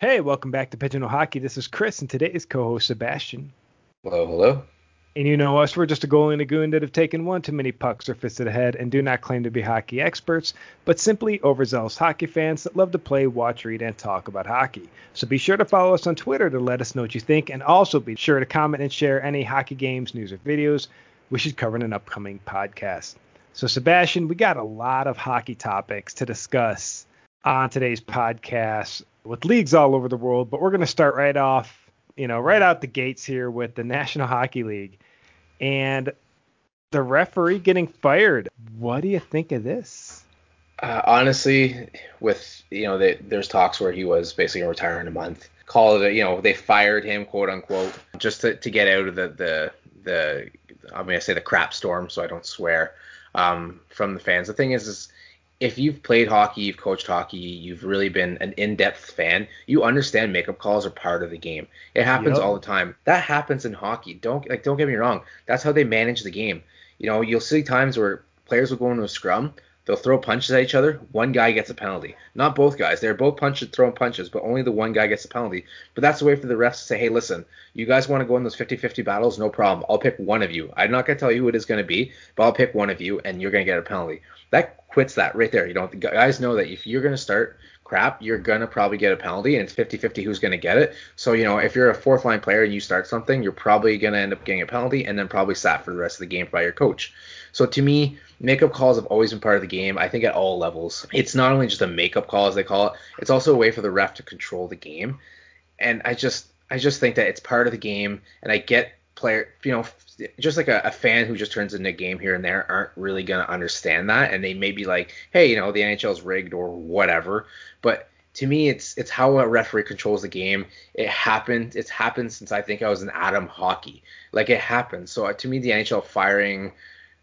Hey, welcome back to Pigeonhole Hockey. This is Chris, and today's co-host Sebastian. Hello, hello. And you know us, we're just a goalie and a goon that have taken one too many pucks or fisted ahead and do not claim to be hockey experts, but simply overzealous hockey fans that love to play, watch, read, and talk about hockey. So be sure to follow us on Twitter to let us know what you think, and also be sure to comment and share any hockey games, news, or videos we should cover in an upcoming podcast. So, Sebastian, we got a lot of hockey topics to discuss on today's podcast with leagues all over the world, but we're going to start right off, you know, right out the gates here with the National Hockey League and the referee getting fired. What do you think of this? Uh, honestly, with you know, they, there's talks where he was basically retiring in a month. Call it, you know, they fired him, quote unquote, just to, to get out of the the the I'm gonna say the crap storm, so I don't swear um, from the fans. The thing is, is if you've played hockey, you've coached hockey, you've really been an in-depth fan, you understand makeup calls are part of the game. It happens yep. all the time. That happens in hockey. Don't like don't get me wrong. That's how they manage the game. You know, you'll see times where players will go into a scrum, they'll throw punches at each other, one guy gets a penalty. Not both guys. They're both punches throwing punches, but only the one guy gets a penalty. But that's the way for the refs to say, hey, listen, you guys want to go in those 50-50 battles? No problem. I'll pick one of you. I'm not gonna tell you who it is gonna be, but I'll pick one of you and you're gonna get a penalty. That quits that right there. You know, the guys know that if you're going to start crap, you're going to probably get a penalty, and it's 50 50 who's going to get it. So, you know, if you're a fourth line player and you start something, you're probably going to end up getting a penalty and then probably sat for the rest of the game by your coach. So, to me, makeup calls have always been part of the game, I think at all levels. It's not only just a makeup call, as they call it, it's also a way for the ref to control the game. And I just, I just think that it's part of the game, and I get player, you know, just like a, a, fan who just turns into a game here and there aren't really going to understand that, and they may be like, hey, you know, the NHL's rigged or whatever. But to me, it's it's how a referee controls the game. It happened. It's happened since I think I was in Atom hockey. Like it happened. So uh, to me, the NHL firing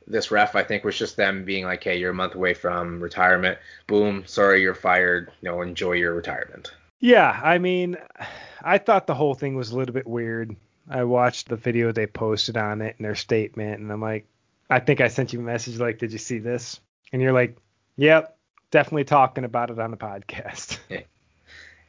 this ref, I think, was just them being like, hey, you're a month away from retirement. Boom, sorry, you're fired. You know, enjoy your retirement. Yeah, I mean, I thought the whole thing was a little bit weird. I watched the video they posted on it and their statement, and I'm like, I think I sent you a message like, did you see this? And you're like, yep, definitely talking about it on the podcast.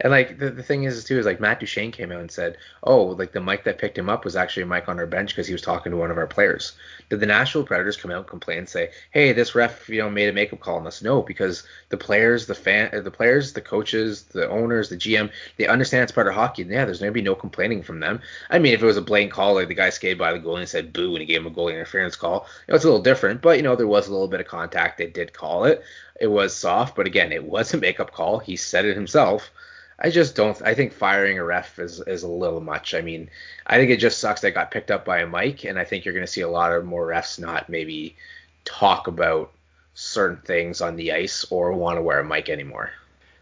And like the, the thing is too is like Matt Duchene came out and said, oh, like the mic that picked him up was actually a mic on our bench because he was talking to one of our players. Did the Nashville Predators come out and complain and say, hey, this ref, you know, made a makeup call on us? No, because the players, the fan, uh, the players, the coaches, the owners, the GM, they understand it's part of hockey. And yeah, there's gonna be no complaining from them. I mean, if it was a blatant call, like the guy skated by the goalie and said boo, and he gave him a goalie interference call, you know, it's a little different. But you know, there was a little bit of contact. They did call it. It was soft, but again, it was a makeup call. He said it himself. I just don't. I think firing a ref is is a little much. I mean, I think it just sucks that got picked up by a mic, and I think you're going to see a lot of more refs not maybe talk about certain things on the ice or want to wear a mic anymore.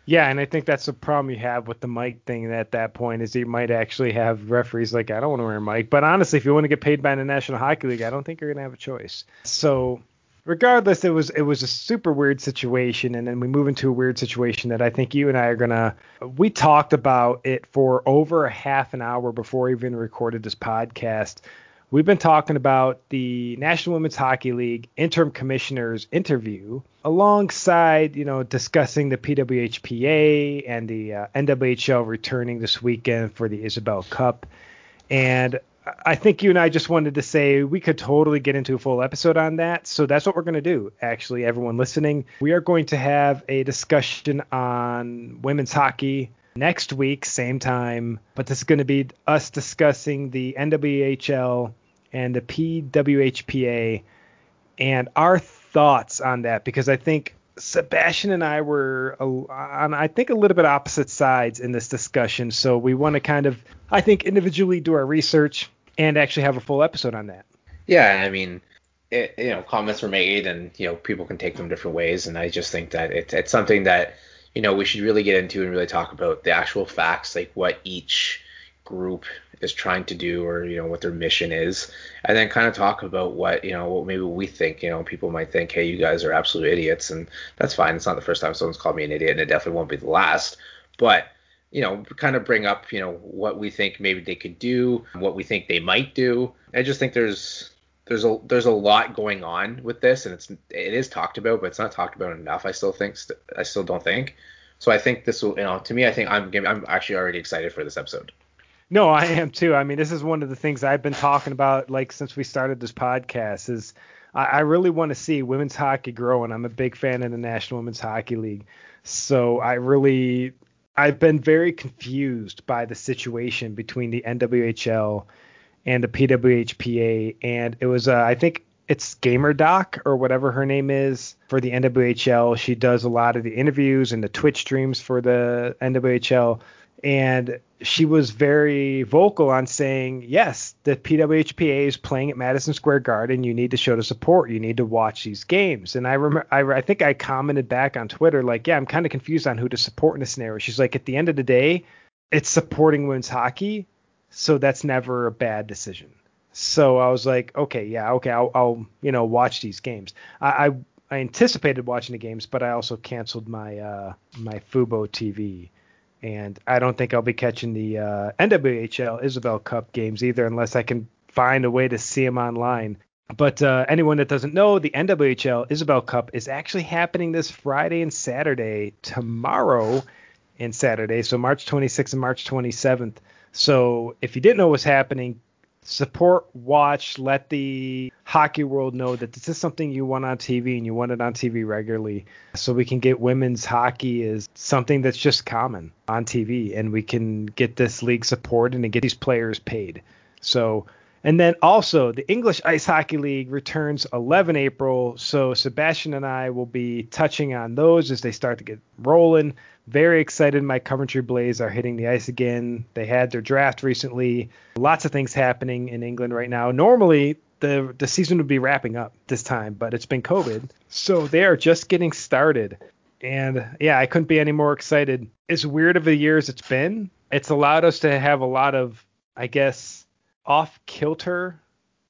Yeah, and I think that's the problem you have with the mic thing at that point is you might actually have referees like I don't want to wear a mic, but honestly, if you want to get paid by the National Hockey League, I don't think you're going to have a choice. So regardless, it was it was a super weird situation, and then we move into a weird situation that I think you and I are gonna. We talked about it for over a half an hour before we even recorded this podcast. We've been talking about the National Women's Hockey League interim commissioner's interview, alongside you know discussing the PWHPA and the uh, NWHL returning this weekend for the Isobel Cup. And I think you and I just wanted to say we could totally get into a full episode on that. So that's what we're going to do. Actually, everyone listening, we are going to have a discussion on women's hockey next week, same time. But this is going to be us discussing the NWHL and the PWHPA and our thoughts on that because I think Sebastian and I were on, I think, a little bit opposite sides in this discussion. So we want to kind of, I think, individually do our research and actually have a full episode on that. Yeah, I mean, it, you know, comments were made, and you know, people can take them different ways, and I just think that it, it's something that you know we should really get into and really talk about the actual facts, like what each group is trying to do or you know what their mission is and then kind of talk about what you know what maybe we think you know people might think hey you guys are absolute idiots and that's fine it's not the first time someone's called me an idiot and it definitely won't be the last but you know, kind of bring up, you know, what we think maybe they could do, what we think they might do. I just think there's there's a there's a lot going on with this, and it's it is talked about, but it's not talked about enough. I still think I still don't think. So I think this will, you know, to me, I think I'm I'm actually already excited for this episode. No, I am too. I mean, this is one of the things I've been talking about like since we started this podcast is I, I really want to see women's hockey grow, and I'm a big fan of the National Women's Hockey League. So I really I've been very confused by the situation between the NWHL and the PWHPA, and it was uh, I think it's Gamer Doc or whatever her name is for the NWHL. She does a lot of the interviews and the Twitch streams for the NWHL. And she was very vocal on saying, yes, the PWHPA is playing at Madison Square Garden. You need to show the support. You need to watch these games. And I remember, I, I think I commented back on Twitter, like, yeah, I'm kind of confused on who to support in this scenario. She's like, at the end of the day, it's supporting women's hockey. So that's never a bad decision. So I was like, okay, yeah, okay, I'll, I'll you know watch these games. I, I, I anticipated watching the games, but I also canceled my uh, my Fubo TV, and I don't think I'll be catching the uh, NWHL Isobel Cup games either, unless I can find a way to see them online. But uh, anyone that doesn't know, the NWHL Isobel Cup is actually happening this Friday and Saturday, tomorrow and Saturday, so March 26th and March 27th. So if you didn't know what's happening, support, watch, let the hockey world know that this is something you want on TV and you want it on TV regularly so we can get women's hockey is something that's just common on TV and we can get this league supported and get these players paid. So and then also the English Ice Hockey League returns 11 April. So Sebastian and I will be touching on those as they start to get rolling. Very excited. My Coventry Blaze are hitting the ice again. They had their draft recently. Lots of things happening in England right now. Normally, the the season would be wrapping up this time, but it's been COVID, so they are just getting started. And yeah, I couldn't be any more excited. As weird of a year as it's been, it's allowed us to have a lot of, I guess, off kilter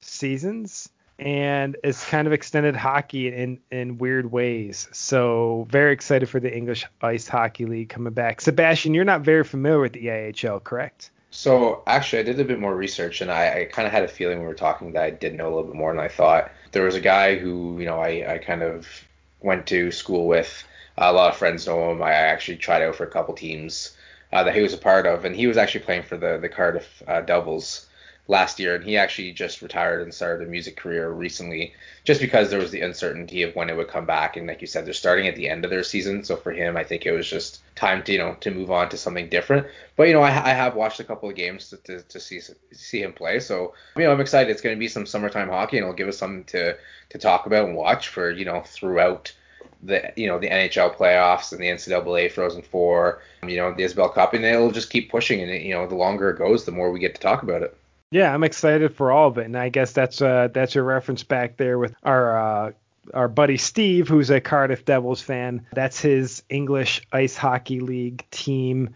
seasons and it's kind of extended hockey in in weird ways. So very excited for the English Ice Hockey League coming back. Sebastian, you're not very familiar with the IHL, correct? So actually, I did a bit more research, and I, I kind of had a feeling we were talking that I did know a little bit more than I thought. There was a guy who you know I, I kind of went to school with. A lot of friends know him. I actually tried out for a couple teams uh, that he was a part of, and he was actually playing for the the Cardiff uh, Devils last year, and he actually just retired and started a music career recently, just because there was the uncertainty of when it would come back. And like you said, they're starting at the end of their season, so for him, I think it was just time to you know to move on to something different. But you know, I, I have watched a couple of games to, to, to, see see him play, so you know, I'm excited. It's going to be some summertime hockey, and it'll give us something to to talk about and watch for you know throughout the you know the NHL playoffs and the NCAA Frozen Four, you know the Isobel Cup, and it'll just keep pushing. And you know, the longer it goes, the more we get to talk about it. Yeah, I'm excited for all of it, and I guess that's uh that's a reference back there with our uh, our buddy Steve, who's a Cardiff Devils fan. That's his English Ice Hockey League team,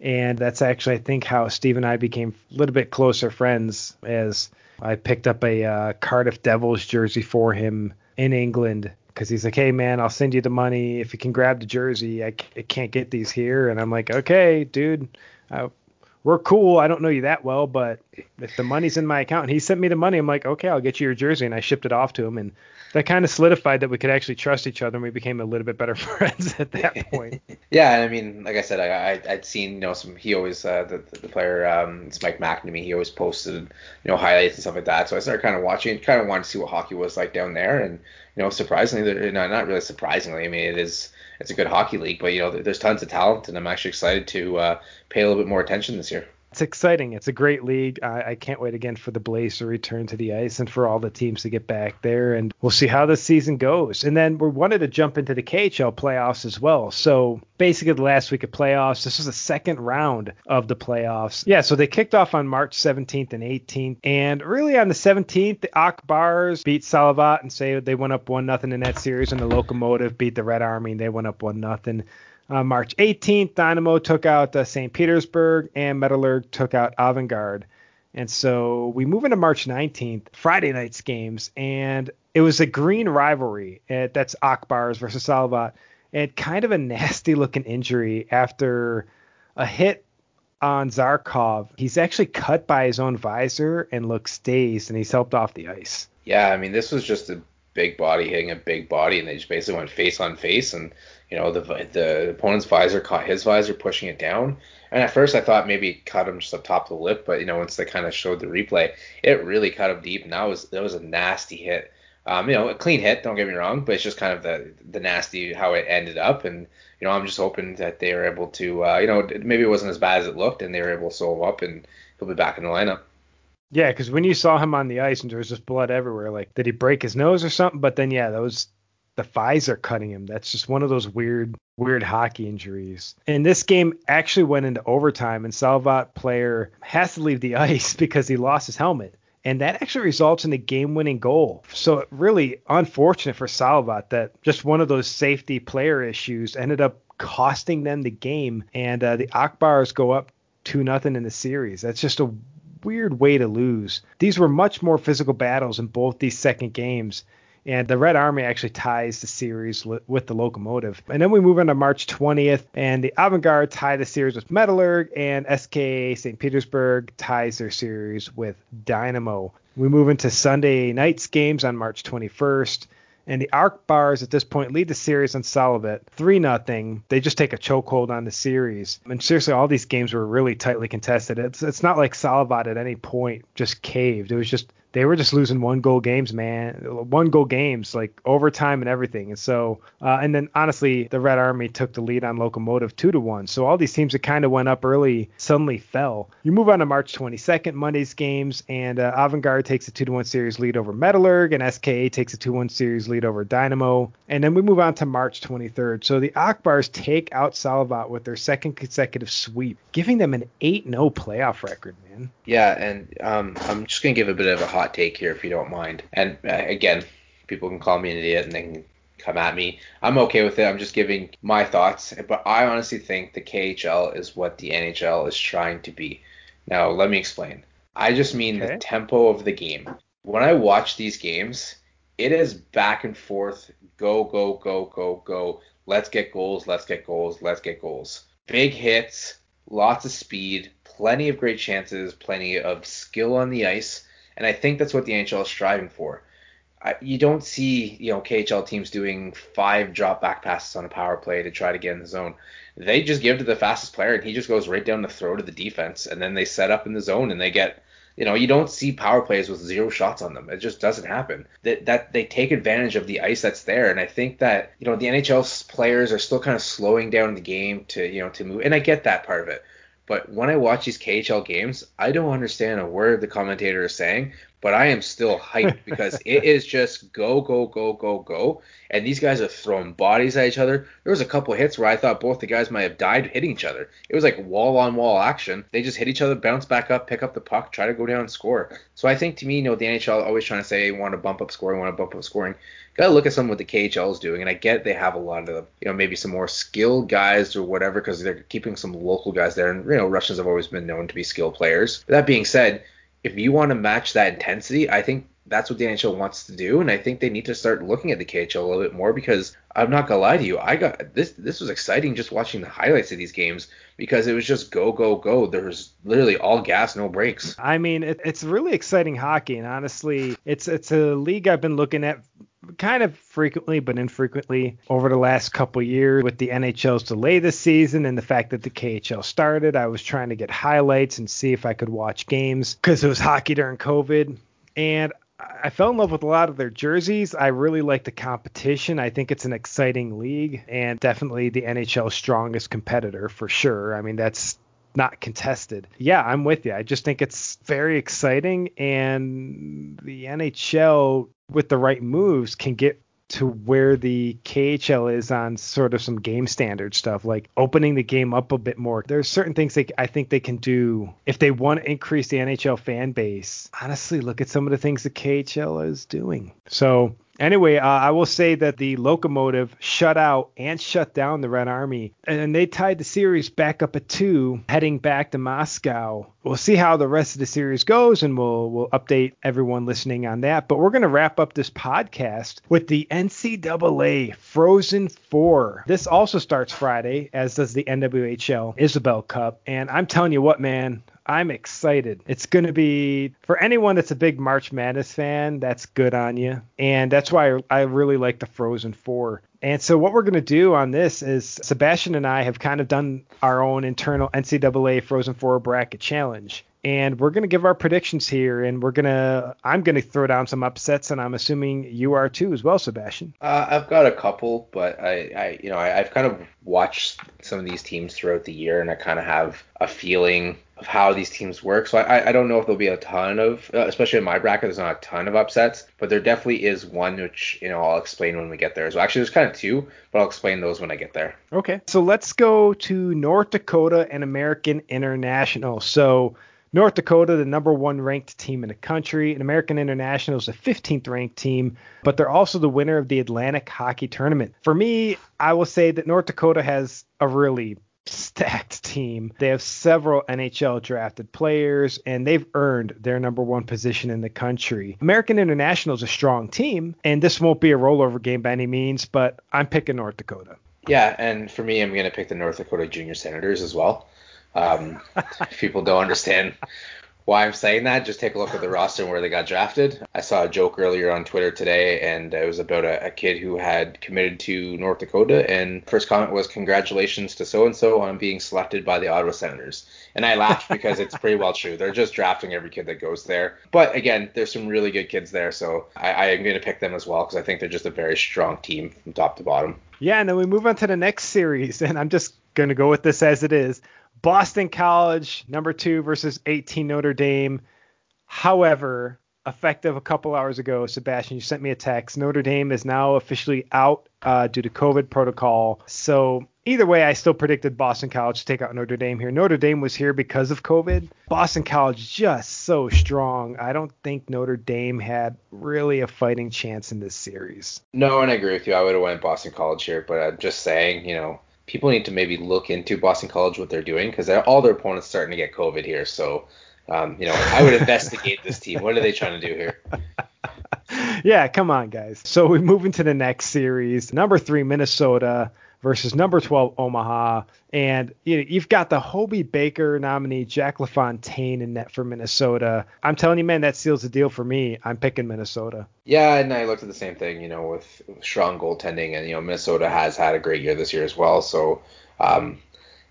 and that's actually I think how Steve and I became a little bit closer friends as I picked up a uh, Cardiff Devils jersey for him in England because he's like, hey man, I'll send you the money if you can grab the jersey. I, c- I can't get these here, and I'm like, okay, dude. Uh, we're cool. I don't know you that well, but if the money's in my account, and he sent me the money, I'm like, okay, I'll get you your jersey, and I shipped it off to him, and that kind of solidified that we could actually trust each other, and we became a little bit better friends at that point. yeah, And I mean, like I said, I, I would seen you know some. He always uh, the the player um it's Mike McNamee. He always posted you know highlights and stuff like that. So I started kind of watching, kind of wanted to see what hockey was like down there, and you know surprisingly, not not really surprisingly. I mean, it is it's a good hockey league, but you know there's tons of talent, and I'm actually excited to uh, pay a little bit more attention this year it's exciting. It's a great league. I, I, can't wait again for the Blaze to return to the ice and for all the teams to get back there. And we'll see how the season goes. And then we wanted to jump into the KHL playoffs as well. So basically, the last week of playoffs, this was the second round of the playoffs. Yeah, so they kicked off on March 17th and 18th. And really on the 17th, the Ak Bars beat Salavat and say they went up 1 0 in that series. And the Locomotive beat the Red Army and they went up 1 0. Uh, March 18th, Dynamo took out uh, St. Petersburg, and Metallurg took out Avangard. And so we move into March 19th, Friday night's games, and it was a green rivalry. At, that's Ak Bars versus Salavat. And kind of a nasty looking injury after a hit on Zarkov. He's actually cut by his own visor and looks dazed, and he's helped off the ice. Yeah, I mean, this was just a big body hitting a big body, and they just basically went face on face, and you know the the opponent's visor caught his visor, pushing it down. And at first I thought maybe it cut him just up top of the lip, but you know once they kind of showed the replay, it really cut him deep, and that was that was a nasty hit. Um, you know, a clean hit, don't get me wrong, but it's just kind of the the nasty how it ended up, and you know I'm just hoping that they were able to, uh, you know, maybe it wasn't as bad as it looked, and they were able to sew him up, and he'll be back in the lineup. Yeah, because when you saw him on the ice and there was just blood everywhere, like did he break his nose or something? But then yeah, those the visor cutting him. That's just one of those weird, weird hockey injuries. And this game actually went into overtime, and Salavat player has to leave the ice because he lost his helmet. And that actually results in a game-winning goal. So really unfortunate for Salavat that just one of those safety player issues ended up costing them the game, and uh, the Ak Bars go up two nothing in the series. That's just a weird way to lose. These were much more physical battles in both these second games. And the Red Army actually ties the series with the Locomotive. And then we move on to March 20th, and the Avangard tie the series with Metallurg, and SKA St. Petersburg ties their series with Dynamo. We move into Sunday night's games on March 21st. And the Arc Ak Bars at this point lead the series on Salavat 3 0. They just take a chokehold on the series. And seriously, all these games were really tightly contested. It's it's not like Salavat at any point just caved. It was just they were just losing one goal games, man. One goal games, like overtime and everything. And so, uh, and then honestly, the Red Army took the lead on Locomotive two to one. So all these teams that kind of went up early suddenly fell. You move on to March 22nd, Monday's games, and uh, Avangard takes a two to one series lead over Metallurg, and SKA takes a two one series lead over Dynamo. And then we move on to March 23rd. So the Ak Bars take out Salavat with their second consecutive sweep, giving them an 8 0 playoff record, man. Yeah, and um, I'm just gonna give a bit of a hot take here if you don't mind. And uh, again, people can call me an idiot and they can come at me. I'm okay with it. I'm just giving my thoughts. But I honestly think the KHL is what the NHL is trying to be. Now, let me explain. I just mean okay. the tempo of the game. When I watch these games, it is back and forth, go, go, go, go, go. Let's get goals, let's get goals, let's get goals. Big hits, lots of speed, plenty of great chances, plenty of skill on the ice, and I think that's what the NHL is striving for. I, you don't see you know KHL teams doing five drop back passes on a power play to try to get in the zone. They just give to the fastest player and he just goes right down the throat of the defense and then they set up in the zone and they get you know you don't see power plays with zero shots on them. It just doesn't happen. That that they take advantage of the ice that's there and I think that you know the NHL players are still kind of slowing down the game to you know to move and I get that part of it. But when I watch these KHL games, I don't understand a word the commentator is saying, but I am still hyped because it is just go, go, go, go, go. And these guys are throwing bodies at each other. There was a couple hits where I thought both the guys might have died hitting each other. It was like wall on wall action. They just hit each other, bounce back up, pick up the puck, try to go down and score. So I think to me, you know, the NHL always trying to say want to bump up scoring, want to bump up scoring got to look at some of what the KHL is doing. And I get they have a lot of, you know, maybe some more skilled guys or whatever because they're keeping some local guys there. And, you know, Russians have always been known to be skilled players. But that being said, if you want to match that intensity, I think that's what the NHL wants to do, and I think they need to start looking at the KHL a little bit more because I'm not gonna lie to you, I got this. This was exciting just watching the highlights of these games because it was just go go go. There was literally all gas, no breaks. I mean, it, it's really exciting hockey, and honestly, it's it's a league I've been looking at kind of frequently but infrequently over the last couple years with the NHL's delay this season and the fact that the KHL started. I was trying to get highlights and see if I could watch games because it was hockey during COVID. And I fell in love with a lot of their jerseys. I really like the competition. I think it's an exciting league and definitely the NHL's strongest competitor for sure. I mean, that's not contested. Yeah, I'm with you. I just think it's very exciting and the NHL with the right moves can get to where the KHL is on sort of some game standard stuff, like opening the game up a bit more. There's certain things they, I think they can do if they want to increase the NHL fan base. Honestly, look at some of the things the KHL is doing. So Anyway, uh, I will say that the locomotive shut out and shut down the Red Army, and they tied the series back up at two, heading back to Moscow. We'll see how the rest of the series goes, and we'll we'll update everyone listening on that. But we're going to wrap up this podcast with the NCAA Frozen Four. This also starts Friday, as does the NWHL Isobel Cup, and I'm telling you what, man, I'm excited. It's going to be for anyone that's a big March Madness fan, that's good on you. And that's why I really like the Frozen 4. And so what we're going to do on this is Sebastian and I have kind of done our own internal NCAA Frozen Four bracket challenge. And we're going to give our predictions here, and we're going to, I'm going to throw down some upsets, and I'm assuming you are too as well, Sebastian. Uh, I've got a couple, but I, I you know, I, I've kind of watched some of these teams throughout the year, and I kind of have a feeling of how these teams work. So I, I don't know if there'll be a ton of, uh, especially in my bracket, there's not a ton of upsets, but there definitely is one which you know I'll explain when we get there. So actually, there's kind of two, but I'll explain those when I get there. Okay. So let's go to North Dakota and American International. So North Dakota, the number one ranked team in the country, and American International is the 15th ranked team, but they're also the winner of the Atlantic Hockey Tournament. For me, I will say that North Dakota has a really stacked team. They have several NHL drafted players, and they've earned their number one position in the country. American International is a strong team, and this won't be a rollover game by any means, but I'm picking North Dakota. Yeah, and for me, I'm going to pick the North Dakota Junior Senators as well. Um, if people don't understand why I'm saying that, just take a look at the roster and where they got drafted. I saw a joke earlier on Twitter today, and it was about a, a kid who had committed to North Dakota, and first comment was congratulations to so and so on being selected by the Ottawa Senators. And I laughed because it's pretty well true. They're just drafting every kid that goes there. But again, there's some really good kids there, so I, I am going to pick them as well because I think they're just a very strong team from top to bottom. Yeah, and then we move on to the next series, and I'm just going to go with this as it is. Boston College, number two versus 18 Notre Dame. However, effective a couple hours ago, Sebastian, you sent me a text. Notre Dame is now officially out uh, due to COVID protocol. So either way, I still predicted Boston College to take out Notre Dame here. Notre Dame was here because of COVID. Boston College just so strong. I don't think Notre Dame had really a fighting chance in this series. No, and I agree with you. I would have went Boston College here, but I'm just saying, you know, people need to maybe look into Boston College what they're doing because all their opponents starting to get COVID here. So, um, you know, I would investigate this team. What are they trying to do here? yeah, come on, guys. So we move into the next series. Number three, Minnesota versus number 12 Omaha. And you know, you've got the Hobey Baker nominee Jack LaFontaine in net for Minnesota. I'm telling you, man, that seals the deal for me. I'm picking Minnesota. Yeah, and I looked at the same thing, you know, with strong goaltending, and you know, Minnesota has had a great year this year as well. So, um,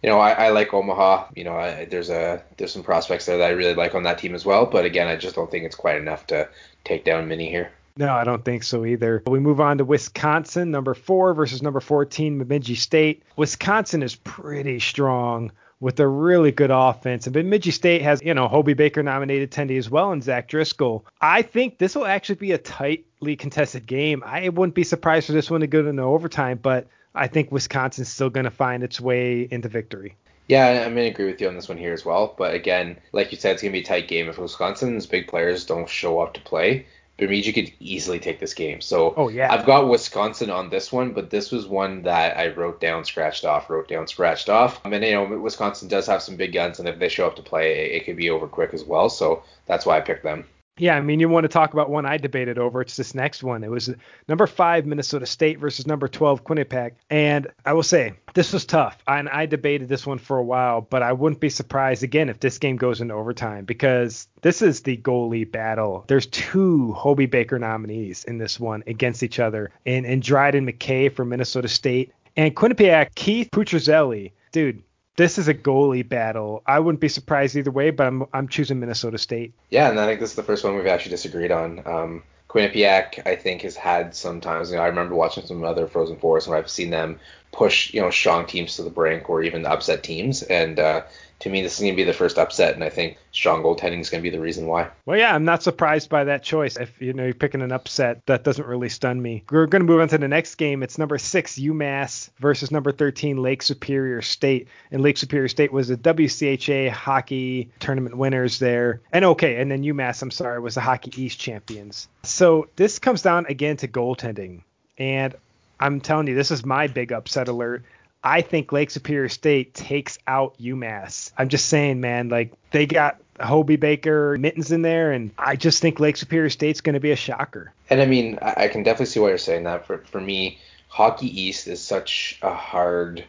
you know, I, I like Omaha. You know, I, there's a there's some prospects there that I really like on that team as well. But again, I just don't think it's quite enough to take down Mini here. No, I don't think so either. We move on to Wisconsin, number four versus number 14, Bemidji State. Wisconsin is pretty strong with a really good offense. And Bemidji State has, you know, Hobey Baker nominated Tendy as well and Zach Driscoll. I think this will actually be a tightly contested game. I wouldn't be surprised for this one to go into overtime, but I think Wisconsin's still going to find its way into victory. Yeah, I'm going to agree with you on this one here as well. But again, like you said, it's going to be a tight game if Wisconsin's big players don't show up to play. Bemidji could easily take this game. So oh, yeah. I've got Wisconsin on this one, but this was one that I wrote down, scratched off, wrote down, scratched off. I mean, you know, Wisconsin does have some big guns, and if they show up to play, it, it could be over quick as well. So that's why I picked them. Yeah, I mean, you want to talk about one I debated over. It's this next one. It was number five Minnesota State versus number 12 Quinnipiac. And I will say, this was tough. And I debated this one for a while, but I wouldn't be surprised again if this game goes into overtime because this is the goalie battle. There's two Hobey Baker nominees in this one against each other, and, and Dryden McKay from Minnesota State and Quinnipiac Keith Petruzzelli. Dude, this is a goalie battle. I wouldn't be surprised either way, but I'm I'm choosing Minnesota State. Yeah, and I think this is the first one we've actually disagreed on. Um, Quinnipiac, I think, has had sometimes. You know, I remember watching some other Frozen Fours where I've seen them push, you know, strong teams to the brink or even upset teams, and uh, to me, this is going to be the first upset, and I think strong goaltending is going to be the reason why. Well, yeah, I'm not surprised by that choice. If you know you're picking an upset, that doesn't really stun me. We're going to move on to the next game. It's number six UMass versus number 13 Lake Superior State, and Lake Superior State was the WCHA hockey tournament winners there. And okay, and then UMass, I'm sorry, was the Hockey East champions. So this comes down again to goaltending, and I'm telling you, this is my big upset alert. I think Lake Superior State takes out UMass. I'm just saying, man, like they got Hobey Baker mittens in there, and I just think Lake Superior State's going to be a shocker. And I mean, I can definitely see why you're saying that. For for me, Hockey East is such a hard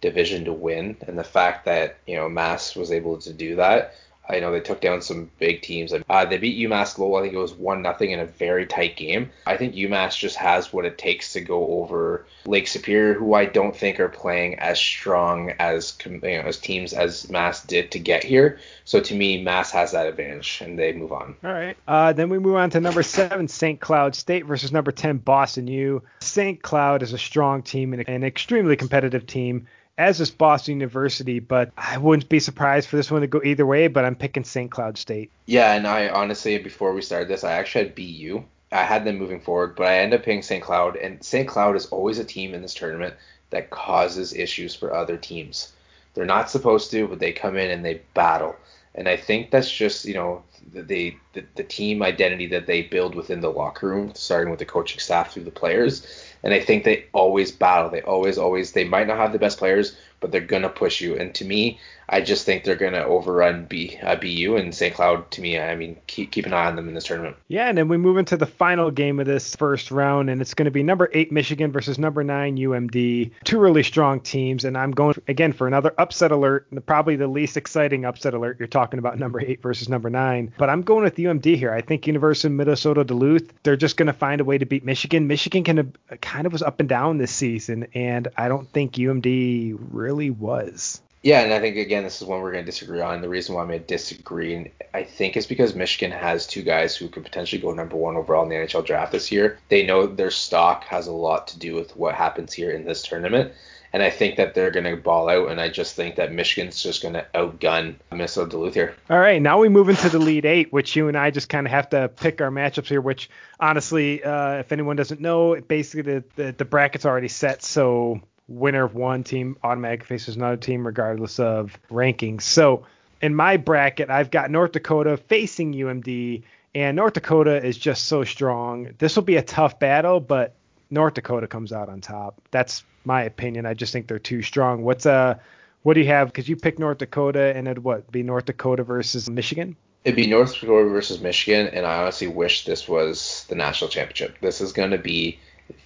division to win, and the fact that you know Mass was able to do that, I know they took down some big teams. Uh, they beat UMass Lowell. I think it was one nothing in a very tight game. I think UMass just has what it takes to go over Lake Superior, who I don't think are playing as strong as you know, as teams as Mass did to get here. So to me, Mass has that advantage, and they move on. All right. Uh, then we move on to number seven, St. Cloud State versus number ten, Boston U. St. Cloud is a strong team and an extremely competitive team as is Boston University, but I wouldn't be surprised for this one to go either way, but I'm picking St. Cloud State. Yeah, and I honestly, before we started this, I actually had BU. I had them moving forward, but I end up picking St. Cloud, and St. Cloud is always a team in this tournament that causes issues for other teams. They're not supposed to, but they come in and they battle. And I think that's just, you know, the, the, the team identity that they build within the locker room, starting with the coaching staff through the players and I think they always battle. They always, always, they might not have the best players, but they're gonna push you. And to me, I just think they're gonna overrun B, uh, BU and St. Cloud. To me, I mean, keep keep an eye on them in this tournament. Yeah, and then we move into the final game of this first round, and it's going to be number eight Michigan versus number nine UMD. Two really strong teams, and I'm going again for another upset alert. Probably the least exciting upset alert. You're talking about number eight versus number nine, but I'm going with UMD here. I think University of Minnesota Duluth, they're just going to find a way to beat Michigan. Michigan can kind of was up and down this season, and I don't think UMD really was. Yeah, and I think again this is one we're going to disagree on. The reason why I'm going to disagree, I think, is because Michigan has two guys who could potentially go number one overall in the NHL draft this year. They know their stock has a lot to do with what happens here in this tournament, and I think that they're going to ball out. And I just think that Michigan's just going to outgun Minnesota Duluth here. All right, now we move into the lead eight, which you and I just kind of have to pick our matchups here. Which honestly, uh, if anyone doesn't know, basically the, the the bracket's already set, so winner of one team automatically faces another team regardless of rankings. So in my bracket, I've got North Dakota facing UMD, and North Dakota is just so strong. This will be a tough battle, but North Dakota comes out on top. That's my opinion. I just think they're too strong. What's uh what do you have? Because you picked North Dakota, and it'd what be North Dakota versus Michigan? It'd be North Dakota versus Michigan, and I honestly wish this was the national championship. This is going to be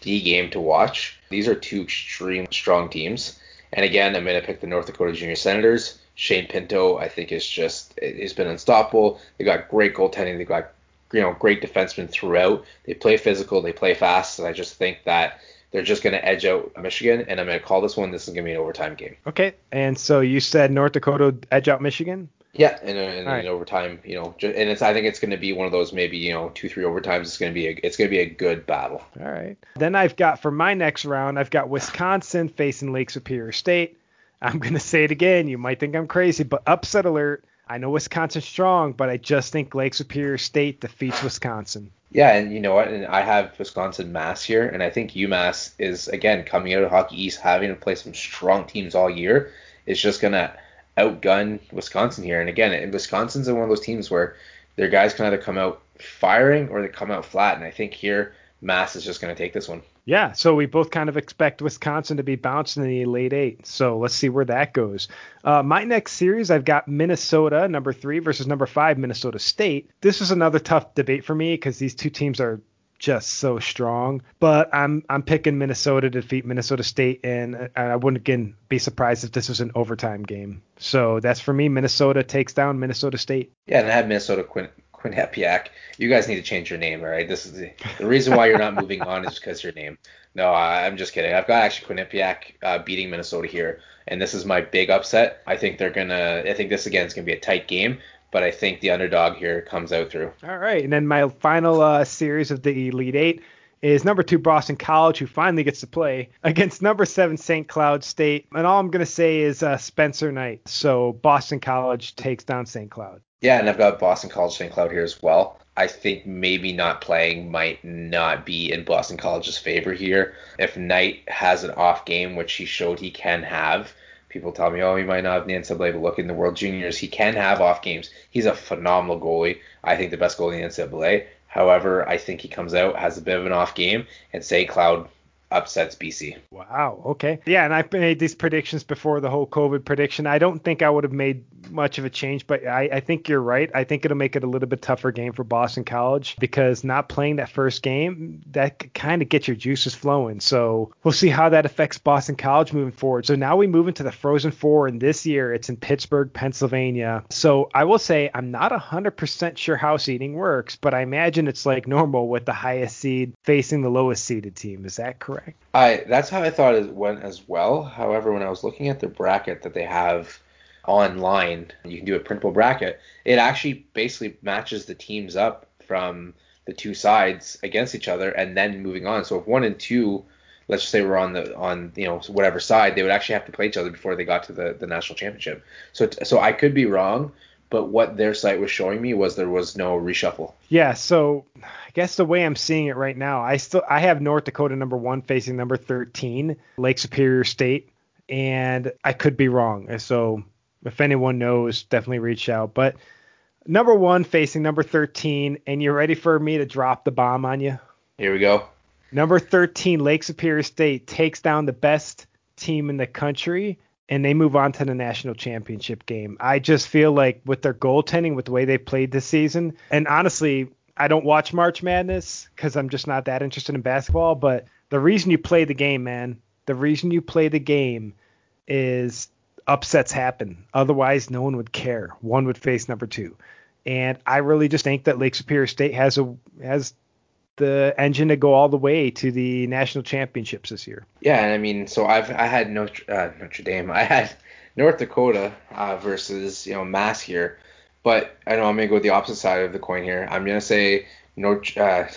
the game to watch. These are two extreme strong teams. And again, I'm going to pick the North Dakota Junior Senators. Shane Pinto, I think, is just—he's been unstoppable. They got great goaltending. They got you know great defensemen throughout. They play physical. They play fast. And I just think that they're just going to edge out Michigan. And I'm going to call this one. This is going to be an overtime game. Okay. And so you said North Dakota edge out Michigan. Yeah, and, uh, and, right. overtime, you know, and it's I think it's going to be one of those maybe you know two three overtimes. It's going to be a it's going to be a good battle. All right. Then I've got for my next round, I've got Wisconsin facing Lake Superior State. I'm going to say it again. You might think I'm crazy, but upset alert. I know Wisconsin's strong, but I just think Lake Superior State defeats Wisconsin. Yeah, and you know what? And I have Wisconsin Mass here, and I think UMass is again coming out of Hockey East, having to play some strong teams all year. It's just gonna outgun Wisconsin here. And again, Wisconsin's one of those teams where their guys can either come out firing or they come out flat. And I think here Mass is just going to take this one. Yeah, so we both kind of expect Wisconsin to be bouncing in the late eight. So let's see where that goes. Uh, my next series, I've got Minnesota, number three, versus number five, Minnesota State. This is another tough debate for me because these two teams are just so strong. But I'm I'm picking Minnesota to defeat Minnesota State, and I wouldn't again be surprised if this was an overtime game. So that's for me. Minnesota takes down Minnesota State. Yeah, and I have Minnesota Quin- Quinnipiac. You guys need to change your name, all right? This is the, the reason why you're not moving on is because your name. No, I'm just kidding. I've got actually Quinnipiac uh, beating Minnesota here, and this is my big upset. I think they're gonna. I think this again is gonna be a tight game but I think the underdog here comes out through. All right, and then my final uh, series of the Elite Eight is number two Boston College, who finally gets to play against number seven St. Cloud State. And all I'm going to say is uh, Spencer Knight. So Boston College takes down St. Cloud. Yeah, and I've got Boston College St. Cloud here as well. I think maybe not playing might not be in Boston College's favor here. If Knight has an off game, which he showed he can have, people tell me, oh, he might not have NCAA, but look in the World Juniors, he can have off games. He's a phenomenal goalie. I think the best goalie in NCAA. However, I think he comes out, has a bit of an off game, and St. Cloud upsets BC. Wow. Okay. Yeah, and I've made these predictions before the whole COVID prediction. I don't think I would have made much of a change, but I, I think you're right. I think it'll make it a little bit tougher game for Boston College because not playing that first game, that kind of gets your juices flowing. So we'll see how that affects Boston College moving forward. So now we move into the Frozen Four, and this year it's in Pittsburgh, Pennsylvania. So I will say I'm not 100% sure how seeding works, but I imagine it's like normal with the highest seed facing the lowest seeded team. Is that correct? I that's how I thought it went as well. However, when I was looking at the bracket that they have online, you can do a printable bracket. It actually basically matches the teams up from the two sides against each other and then moving on. So if one and two, let's just say we're on the on you know whatever side, they would actually have to play each other before they got to the the national championship. So so I could be wrong, but what their site was showing me was there was no reshuffle. Yeah, so I guess the way I'm seeing it right now, I still I have North Dakota number 1 facing number 13, Lake Superior State, and I could be wrong. So if anyone knows, definitely reach out. But number 1 facing number 13, and you're ready for me to drop the bomb on you? Here we go. Number 13, Lake Superior State takes down the best team in the country and they move on to the national championship game. I just feel like with their goaltending, with the way they played this season, and honestly, I don't watch March Madness because I'm just not that interested in basketball. But the reason you play the game, man, the reason you play the game is upsets happen. Otherwise, no one would care. One would face number two. And I really just think that Lake Superior State has a has the engine to go all the way to the national championships this year. Yeah, and I mean, so I've I had Notre, uh, Notre Dame, I had North Dakota uh, versus you know Mass here, but I know I'm gonna go with the opposite side of the coin here. I'm gonna say North uh,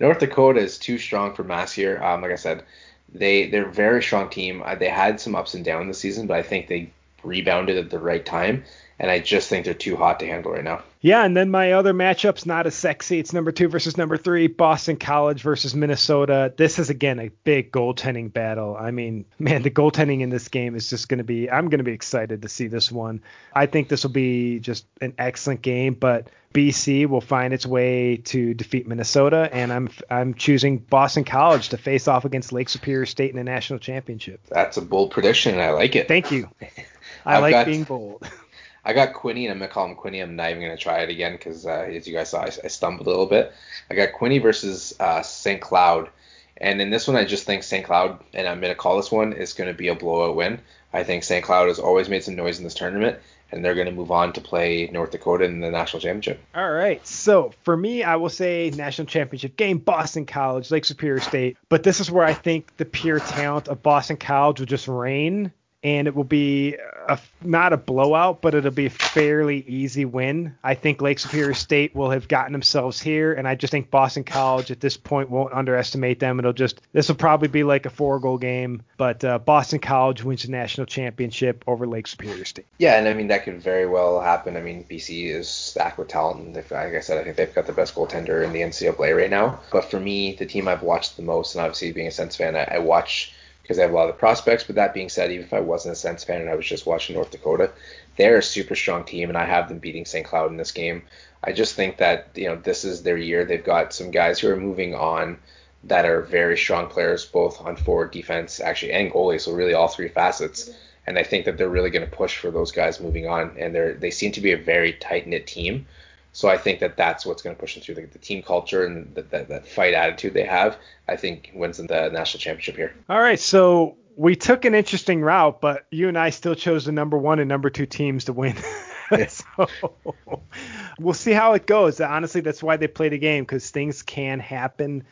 North Dakota is too strong for Mass here. Um, like I said, they they're a very strong team. Uh, they had some ups and downs this season, but I think they rebounded at the right time and I just think they're too hot to handle right now. Yeah, and then my other matchup's not as sexy. It's number two versus number three, Boston College versus Minnesota. This is again a big goaltending battle. I mean, man, the goaltending in this game is just going to be. I'm going to be excited to see this one. I think this will be just an excellent game, but BC will find its way to defeat Minnesota, and I'm I'm choosing Boston College to face off against Lake Superior State in the national championship. That's a bold prediction, and I like it. Thank you. I like got, being bold. I got Quinny, and I'm gonna call him Quinny. I'm not even gonna try it again because, uh, as you guys saw, I, I, stumbled a little bit. I got Quinny versus uh, St. Cloud, and in this one, I just think St. Cloud, and I'm gonna call this one, is gonna be a blowout win. I think St. Cloud has always made some noise in this tournament, and they're gonna move on to play North Dakota in the national championship. All right, so for me, I will say national championship game, Boston College, Lake Superior State, but this is where I think the pure talent of Boston College will just reign and it will be a, not a blowout, but it'll be a fairly easy win. I think Lake Superior State will have gotten themselves here, and I just think Boston College at this point won't underestimate them. It'll just this will probably be like a four goal game, but uh, Boston College wins the national championship over Lake Superior State. Yeah, and I mean that could very well happen. I mean BC is stacked with talent, and like I said, I think they've got the best goaltender in the NCAA right now. But for me, the team I've watched the most, and obviously being a Sens fan, I, I watch because I have a lot of the prospects. But that being said, even if I wasn't a Sens fan and I was just watching North Dakota, they're a super strong team, and I have them beating St. Cloud in this game. I just think that you know this is their year. They've got some guys who are moving on that are very strong players, both on forward, defense, actually, and goalie. So really, all three facets. And I think that they're really going to push for those guys moving on, and they're they seem to be a very tight knit team. So I think that that's what's going to push them through the, the team culture and the, that, that fight attitude they have. I think wins in the national championship here. All right, so we took an interesting route, but you and I still chose the number one and number two teams to win. so we'll see how it goes. Honestly, that's why they play the game because things can happen,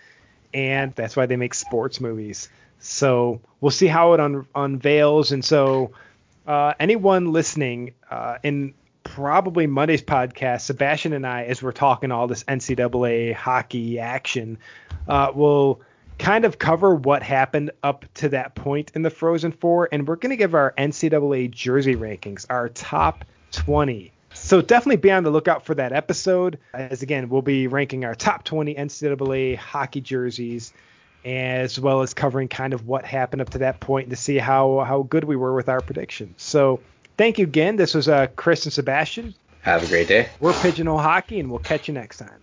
and that's why they make sports movies. So we'll see how it un- unveils. And so, uh, anyone listening, uh, in probably Monday's podcast, Sebastian and I, as we're talking all this NCAA hockey action, uh, will kind of cover what happened up to that point in the Frozen Four, and we're going to give our NCAA jersey rankings, our top 20. So definitely be on the lookout for that episode, as again, we'll be ranking our top 20 NCAA hockey jerseys as well as covering kind of what happened up to that point to see how how good we were with our predictions. So Thank you again. This was uh, Chris and Sebastian. Have a great day. We're Pigeonhole Hockey, and we'll catch you next time.